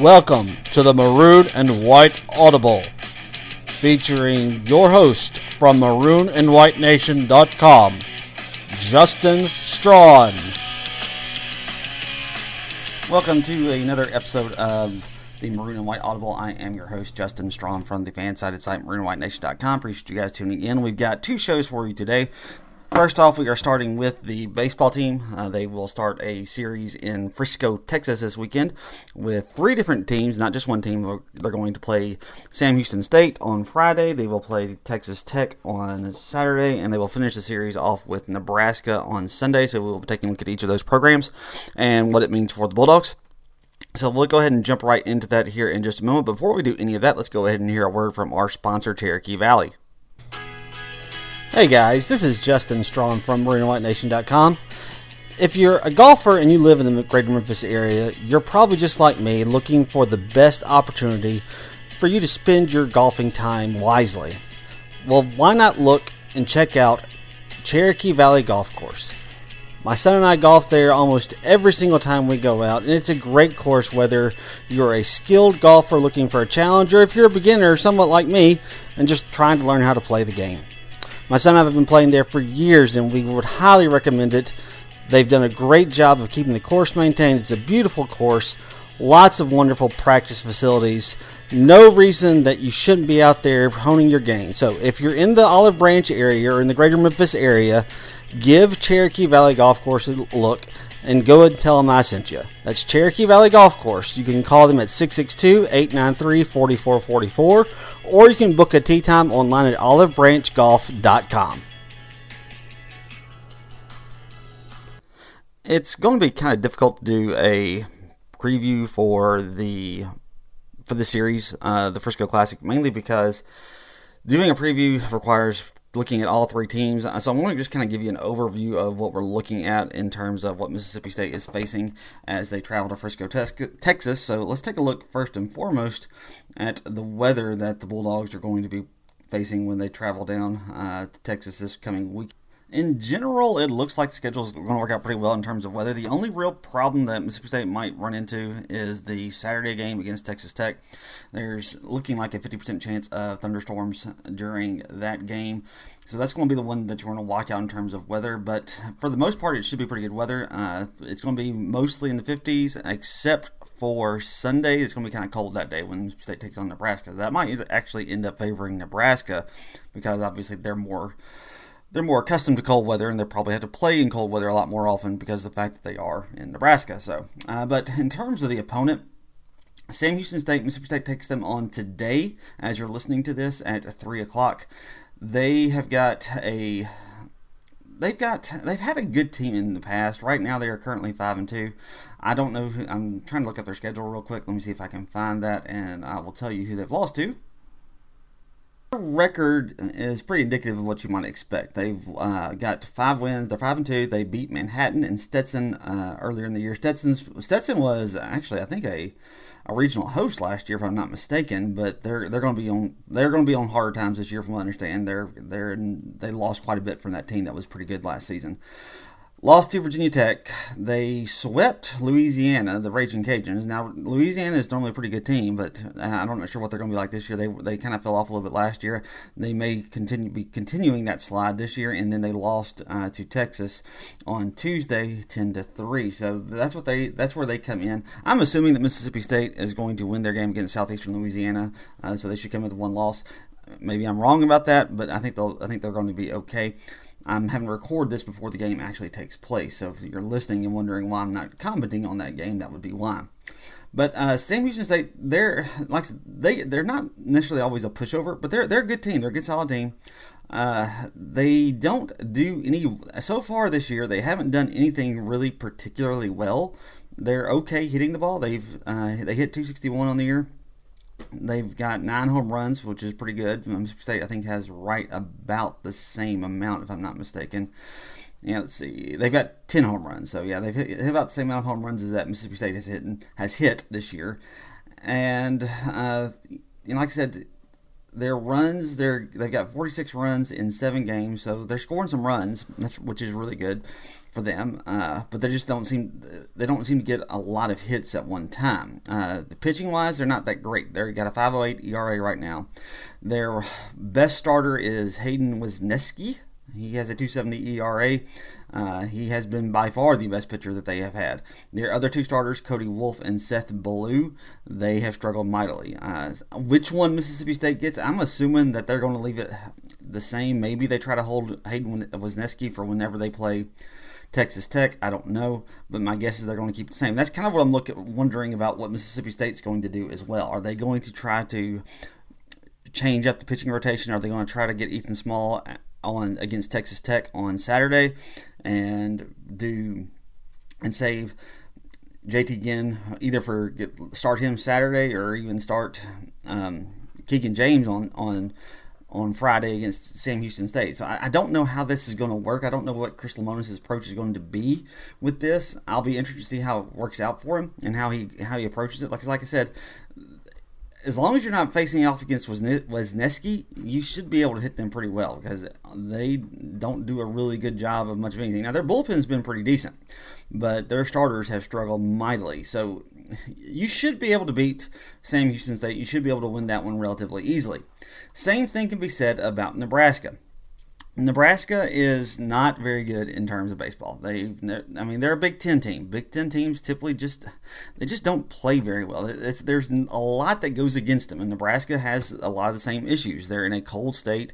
Welcome to the Maroon and White Audible, featuring your host from maroonandwhitenation.com, Justin Strawn. Welcome to another episode of the Maroon and White Audible. I am your host, Justin Strawn from the fan-sided site maroonandwhitenation.com. Appreciate you guys tuning in. We've got two shows for you today. First off, we are starting with the baseball team. Uh, they will start a series in Frisco, Texas this weekend with three different teams, not just one team. They're going to play Sam Houston State on Friday. They will play Texas Tech on Saturday, and they will finish the series off with Nebraska on Sunday. So we will be taking a look at each of those programs and what it means for the Bulldogs. So we'll go ahead and jump right into that here in just a moment. Before we do any of that, let's go ahead and hear a word from our sponsor, Cherokee Valley. Hey guys, this is Justin Strawn from MaroonandWhiteNation.com. If you're a golfer and you live in the greater Memphis area, you're probably just like me looking for the best opportunity for you to spend your golfing time wisely. Well, why not look and check out Cherokee Valley Golf Course? My son and I golf there almost every single time we go out, and it's a great course whether you're a skilled golfer looking for a challenge or if you're a beginner, somewhat like me, and just trying to learn how to play the game. My son and I have been playing there for years, and we would highly recommend it. They've done a great job of keeping the course maintained. It's a beautiful course, lots of wonderful practice facilities. No reason that you shouldn't be out there honing your game. So, if you're in the Olive Branch area or in the greater Memphis area, give Cherokee Valley Golf Course a look and go ahead and tell them I sent you. That's Cherokee Valley Golf Course. You can call them at 662 893 4444 or you can book a tee time online at olivebranchgolf.com. It's going to be kind of difficult to do a preview for the for the series, uh, the Frisco Classic, mainly because doing a preview requires looking at all three teams. Uh, so I want to just kind of give you an overview of what we're looking at in terms of what Mississippi State is facing as they travel to Frisco, Texas. So let's take a look first and foremost at the weather that the Bulldogs are going to be facing when they travel down uh, to Texas this coming week in general, it looks like the schedule is going to work out pretty well in terms of weather. The only real problem that Mississippi State might run into is the Saturday game against Texas Tech. There's looking like a 50% chance of thunderstorms during that game. So that's going to be the one that you're going to watch out in terms of weather. But for the most part, it should be pretty good weather. Uh, it's going to be mostly in the 50s, except for Sunday. It's going to be kind of cold that day when State takes on Nebraska. That might actually end up favoring Nebraska because obviously they're more they're more accustomed to cold weather and they probably have to play in cold weather a lot more often because of the fact that they are in Nebraska. So, uh, but in terms of the opponent, Sam Houston State, Mississippi State takes them on today as you're listening to this at three o'clock. They have got a they've got they've had a good team in the past. Right now they are currently five and two. I don't know. Who, I'm trying to look up their schedule real quick. Let me see if I can find that, and I will tell you who they've lost to record is pretty indicative of what you might expect. They've uh, got five wins. They're five and two. They beat Manhattan and Stetson uh, earlier in the year. Stetson's Stetson was actually, I think, a, a regional host last year, if I'm not mistaken. But they're they're going to be on they're going to be on hard times this year, from what I understand. They're they're they lost quite a bit from that team that was pretty good last season. Lost to Virginia Tech. They swept Louisiana, the Raging Cajuns. Now, Louisiana is normally a pretty good team, but uh, I'm not know sure what they're going to be like this year. They, they kind of fell off a little bit last year. They may continue be continuing that slide this year, and then they lost uh, to Texas on Tuesday, 10 to three. So that's what they that's where they come in. I'm assuming that Mississippi State is going to win their game against Southeastern Louisiana, uh, so they should come with one loss. Maybe I'm wrong about that, but I think they'll I think they're going to be okay. I'm having to record this before the game actually takes place. So if you're listening and wondering why I'm not commenting on that game, that would be why. But uh, Sam Houston State, they're like they they're not necessarily always a pushover, but they're they're a good team. They're a good solid team. Uh, they don't do any so far this year. They haven't done anything really particularly well. They're okay hitting the ball. They've uh, they hit 261 on the year. They've got nine home runs, which is pretty good. Mississippi State, I think, has right about the same amount, if I'm not mistaken. Yeah, let's see. They've got 10 home runs. So, yeah, they've hit, about the same amount of home runs as that Mississippi State has hit, has hit this year. And, uh, you know, like I said, their runs, they're they've got 46 runs in seven games, so they're scoring some runs, which is really good for them. Uh, but they just don't seem they don't seem to get a lot of hits at one time. Uh, the pitching wise, they're not that great. They've got a 5.08 ERA right now. Their best starter is Hayden Wesneski. He has a 270 ERA. Uh, he has been by far the best pitcher that they have had. Their other two starters, Cody Wolf and Seth Ballou, they have struggled mightily. Uh, which one Mississippi State gets, I'm assuming that they're going to leave it the same. Maybe they try to hold Hayden Wesneski for whenever they play Texas Tech, I don't know, but my guess is they're going to keep the same. That's kind of what I'm looking, wondering about what Mississippi State's going to do as well. Are they going to try to change up the pitching rotation? Are they going to try to get Ethan Small on against Texas Tech on Saturday and do and save JT Ginn either for get, start him Saturday or even start um, Keegan James on on on Friday against Sam Houston State. So I, I don't know how this is going to work. I don't know what Chris Lemonis' approach is going to be with this. I'll be interested to see how it works out for him and how he how he approaches it. Like like I said, as long as you're not facing off against Wesneski, you should be able to hit them pretty well because they don't do a really good job of much of anything. Now their bullpen's been pretty decent, but their starters have struggled mightily. So you should be able to beat Sam Houston State. You should be able to win that one relatively easily. Same thing can be said about Nebraska. Nebraska is not very good in terms of baseball. They, I mean, they're a Big Ten team. Big Ten teams typically just they just don't play very well. It's, there's a lot that goes against them, and Nebraska has a lot of the same issues. They're in a cold state.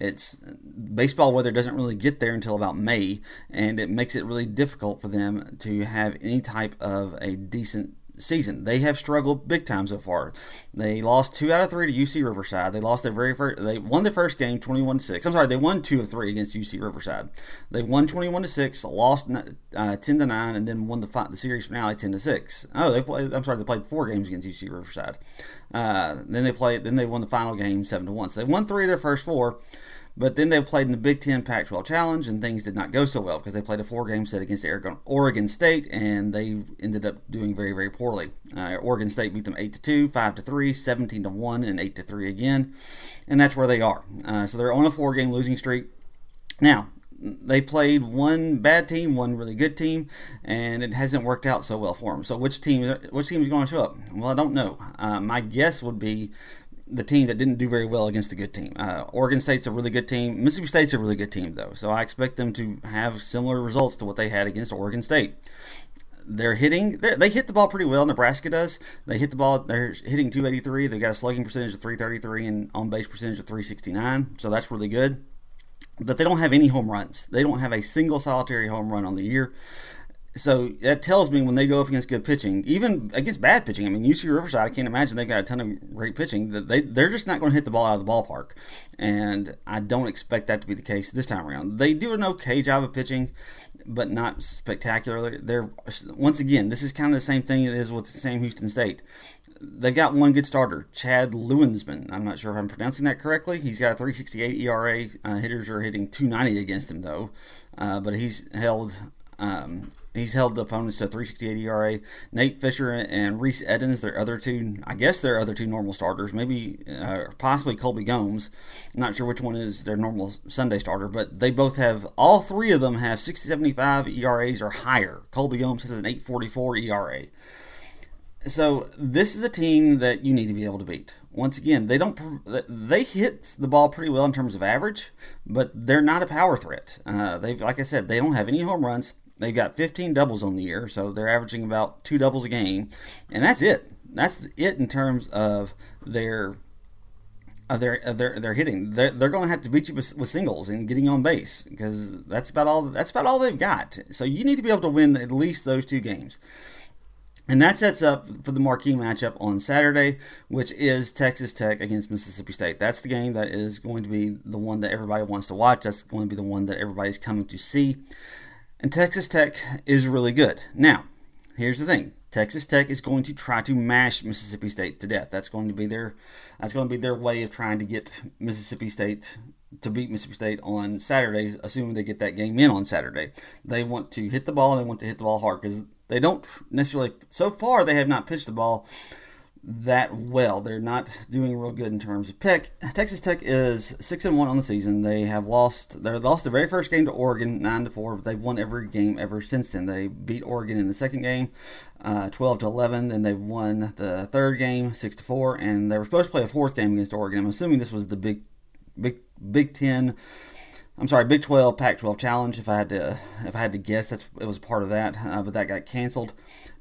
It's baseball weather doesn't really get there until about May, and it makes it really difficult for them to have any type of a decent season. They have struggled big time so far. They lost two out of three to UC Riverside. They lost their very first. They won the first game, 21 6. I'm sorry, they won two of three against UC Riverside. They won twenty-one to six, lost uh, ten to nine, and then won the the series finale ten to six. Oh, they played. I'm sorry, they played four games against UC Riverside. Uh, then they played. Then they won the final game seven to one. So they won three of their first four. But then they've played in the Big Ten Pac 12 Challenge, and things did not go so well because they played a four game set against Oregon State, and they ended up doing very, very poorly. Uh, Oregon State beat them 8 to 2, 5 to 3, 17 to 1, and 8 to 3 again. And that's where they are. Uh, so they're on a four game losing streak. Now, they played one bad team, one really good team, and it hasn't worked out so well for them. So which team, which team is going to show up? Well, I don't know. Uh, my guess would be the team that didn't do very well against the good team. Uh, Oregon State's a really good team. Mississippi State's a really good team, though. So I expect them to have similar results to what they had against Oregon State. They're hitting, they're, they hit the ball pretty well. Nebraska does. They hit the ball, they're hitting 283. They've got a slugging percentage of 333 and on base percentage of 369. So that's really good. But they don't have any home runs. They don't have a single solitary home run on the year. So that tells me when they go up against good pitching, even against bad pitching. I mean, UC Riverside, I can't imagine they've got a ton of great pitching. They they're just not going to hit the ball out of the ballpark, and I don't expect that to be the case this time around. They do an okay job of pitching, but not spectacularly. They're once again, this is kind of the same thing it is with the same Houston State. They've got one good starter, Chad Luensmann. I'm not sure if I'm pronouncing that correctly. He's got a 368 ERA. Uh, hitters are hitting 290 against him though, uh, but he's held um, he's held opponents to 368 ERA. Nate Fisher and Reese Edens, their other two, I guess their other two normal starters, maybe uh, possibly Colby Gomes. Not sure which one is their normal Sunday starter, but they both have, all three of them have 675 ERAs or higher. Colby Gomes has an 844 ERA. So this is a team that you need to be able to beat. Once again, they don't they hit the ball pretty well in terms of average, but they're not a power threat. Uh, they've like I said, they don't have any home runs. They've got 15 doubles on the year, so they're averaging about two doubles a game, and that's it. That's it in terms of their their their hitting. They're, they're going to have to beat you with, with, singles and getting on base because that's about all that's about all they've got. So you need to be able to win at least those two games. And that sets up for the marquee matchup on Saturday, which is Texas Tech against Mississippi State. That's the game that is going to be the one that everybody wants to watch. That's going to be the one that everybody's coming to see. And Texas Tech is really good. Now, here's the thing. Texas Tech is going to try to mash Mississippi State to death. That's going to be their that's going to be their way of trying to get Mississippi State to beat Mississippi State on Saturdays, assuming they get that game in on Saturday. They want to hit the ball. They want to hit the ball hard because they don't necessarily. So far, they have not pitched the ball that well. They're not doing real good in terms of pick. Texas Tech is six and one on the season. They have lost. They lost the very first game to Oregon, nine to four. But they've won every game ever since then. They beat Oregon in the second game, uh, twelve to eleven. Then they've won the third game, six to four, and they were supposed to play a fourth game against Oregon. I'm assuming this was the big, big, Big Ten I'm sorry, Big 12, Pac-12 challenge. If I had to, if I had to guess, that's it was part of that, uh, but that got canceled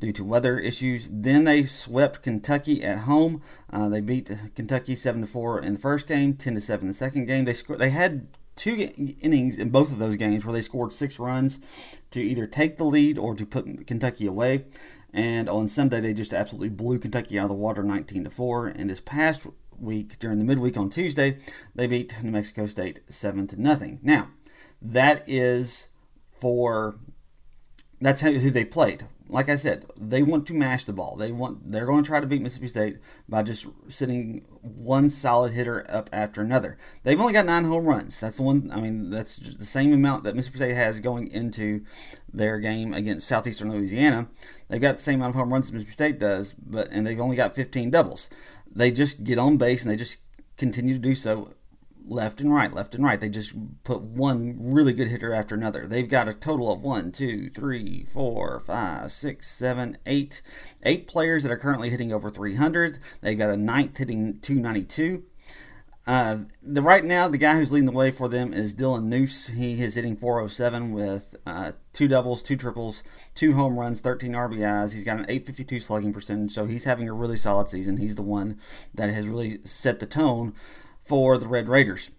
due to weather issues. Then they swept Kentucky at home. Uh, they beat Kentucky seven to four in the first game, ten to seven in the second game. They scored. They had two innings in both of those games where they scored six runs to either take the lead or to put Kentucky away. And on Sunday, they just absolutely blew Kentucky out of the water, 19 to four. And this past week during the midweek on Tuesday, they beat New Mexico State seven to nothing. Now, that is for that's who they played. Like I said, they want to mash the ball. They want they're going to try to beat Mississippi State by just sitting one solid hitter up after another. They've only got nine home runs. That's the one. I mean, that's the same amount that Mississippi State has going into their game against Southeastern Louisiana. They've got the same amount of home runs Mississippi State does, but and they've only got 15 doubles they just get on base and they just continue to do so left and right, left and right. They just put one really good hitter after another. They've got a total of one, two, three, four, five, six, seven, eight, eight players that are currently hitting over 300. They've got a ninth hitting 292. Uh, the right now, the guy who's leading the way for them is Dylan Neuse. He is hitting 407 with uh, two doubles, two triples, two home runs, 13 RBIs. He's got an 852 slugging percentage, so he's having a really solid season. He's the one that has really set the tone for the Red Raiders.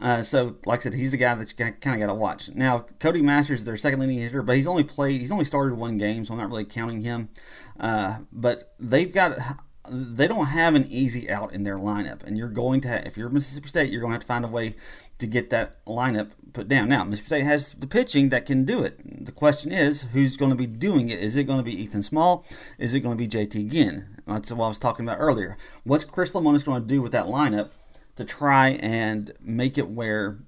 Uh, so, like I said, he's the guy that you kind of got to watch. Now, Cody Masters is their second leading hitter, but he's only played, he's only started one game, so I'm not really counting him. Uh, but they've got they don't have an easy out in their lineup, and you're going to have, if you're Mississippi State, you're going to have to find a way to get that lineup put down. Now, Mississippi State has the pitching that can do it. The question is, who's going to be doing it? Is it going to be Ethan Small? Is it going to be JT Ginn? That's what I was talking about earlier. What's Chris Lemonis going to do with that lineup to try and make it where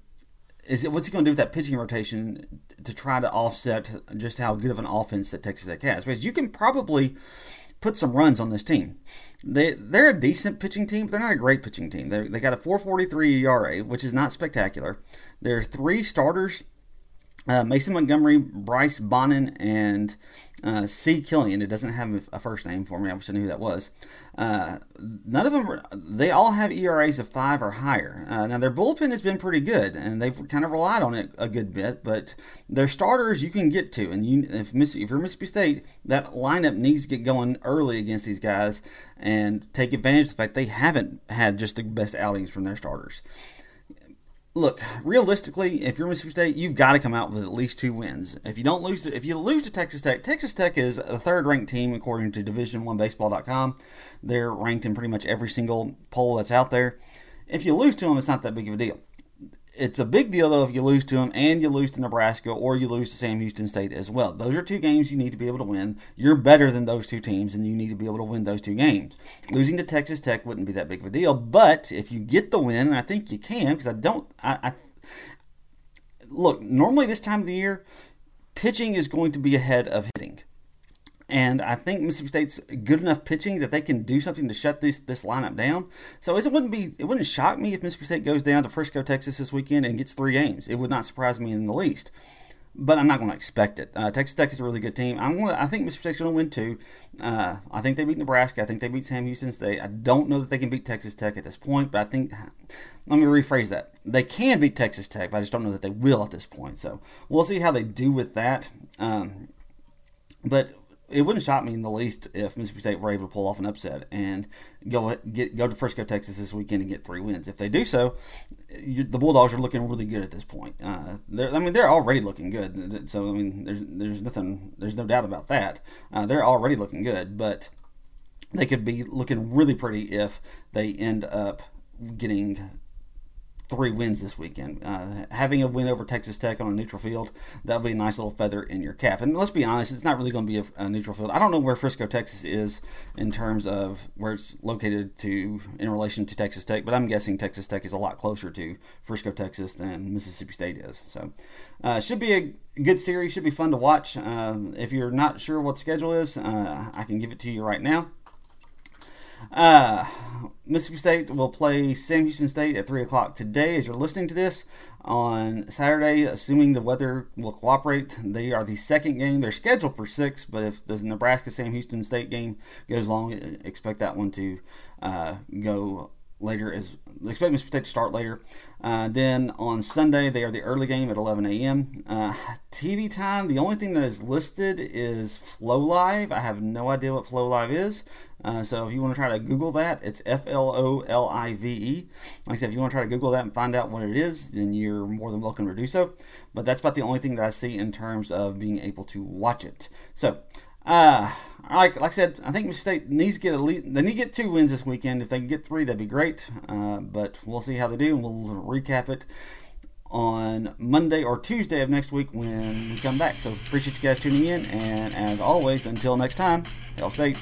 is it? What's he going to do with that pitching rotation to try to offset just how good of an offense that Texas Tech has? Because you can probably put some runs on this team. They they're a decent pitching team, but they're not a great pitching team. They they got a 4.43 ERA, which is not spectacular. There are three starters: uh, Mason Montgomery, Bryce Bonnin, and uh, C. Kilian. It doesn't have a first name for me. I wish I knew who that was. Uh, none of them. They all have ERAs of five or higher. Uh, now their bullpen has been pretty good, and they've kind of relied on it a good bit. But their starters you can get to, and you if, if you're Mississippi State, that lineup needs to get going early against these guys and take advantage of the fact they haven't had just the best outings from their starters look, realistically, if you're Mississippi State, you've got to come out with at least two wins. If you don't lose, to, if you lose to Texas Tech, Texas Tech is a third-ranked team according to Division1Baseball.com. They're ranked in pretty much every single poll that's out there. If you lose to them, it's not that big of a deal it's a big deal though if you lose to them and you lose to Nebraska or you lose to Sam Houston State as well. Those are two games you need to be able to win. You're better than those two teams and you need to be able to win those two games. Losing to Texas Tech wouldn't be that big of a deal, but if you get the win, and I think you can because I don't I, I look, normally this time of the year pitching is going to be ahead of hitting. And I think Mississippi State's good enough pitching that they can do something to shut this this lineup down. So it wouldn't be it wouldn't shock me if Mississippi State goes down to Frisco, Texas this weekend and gets three games. It would not surprise me in the least. But I'm not going to expect it. Uh, Texas Tech is a really good team. I'm gonna, I think Mississippi State's going to win too. Uh, I think they beat Nebraska. I think they beat Sam Houston State. I don't know that they can beat Texas Tech at this point, but I think let me rephrase that. They can beat Texas Tech, but I just don't know that they will at this point. So we'll see how they do with that. Um, but it wouldn't shock me in the least if Mississippi State were able to pull off an upset and go get go to Frisco, Texas this weekend and get three wins. If they do so, you, the Bulldogs are looking really good at this point. Uh, I mean, they're already looking good. So I mean, there's there's nothing, there's no doubt about that. Uh, they're already looking good, but they could be looking really pretty if they end up getting three wins this weekend. Uh, having a win over Texas Tech on a neutral field, that'll be a nice little feather in your cap. And let's be honest, it's not really going to be a, a, neutral field. I don't know where Frisco, Texas is in terms of where it's located to in relation to Texas Tech, but I'm guessing Texas Tech is a lot closer to Frisco, Texas than Mississippi State is. So, uh, should be a good series. Should be fun to watch. Uh, if you're not sure what schedule is, uh, I can give it to you right now. Uh, Mississippi State will play Sam Houston State at 3 o'clock today as you're listening to this. On Saturday, assuming the weather will cooperate, they are the second game. They're scheduled for 6, but if the Nebraska Sam Houston State game goes long, expect that one to uh, go later is expect Mississippi State to start later. Uh, then on Sunday they are the early game at 11 a.m. Uh, TV time. The only thing that is listed is Flow Live. I have no idea what Flow Live is. Uh, so if you want to try to Google that, it's F L O L I V E. Like I said, if you want to try to Google that and find out what it is, then you're more than welcome to do so. But that's about the only thing that I see in terms of being able to watch it. So. Uh, like, like I said, I think Mississippi State needs to get at least they need to get two wins this weekend. If they can get three, that'd be great. Uh, but we'll see how they do, and we'll recap it on Monday or Tuesday of next week when we come back. So appreciate you guys tuning in, and as always, until next time, Hail State.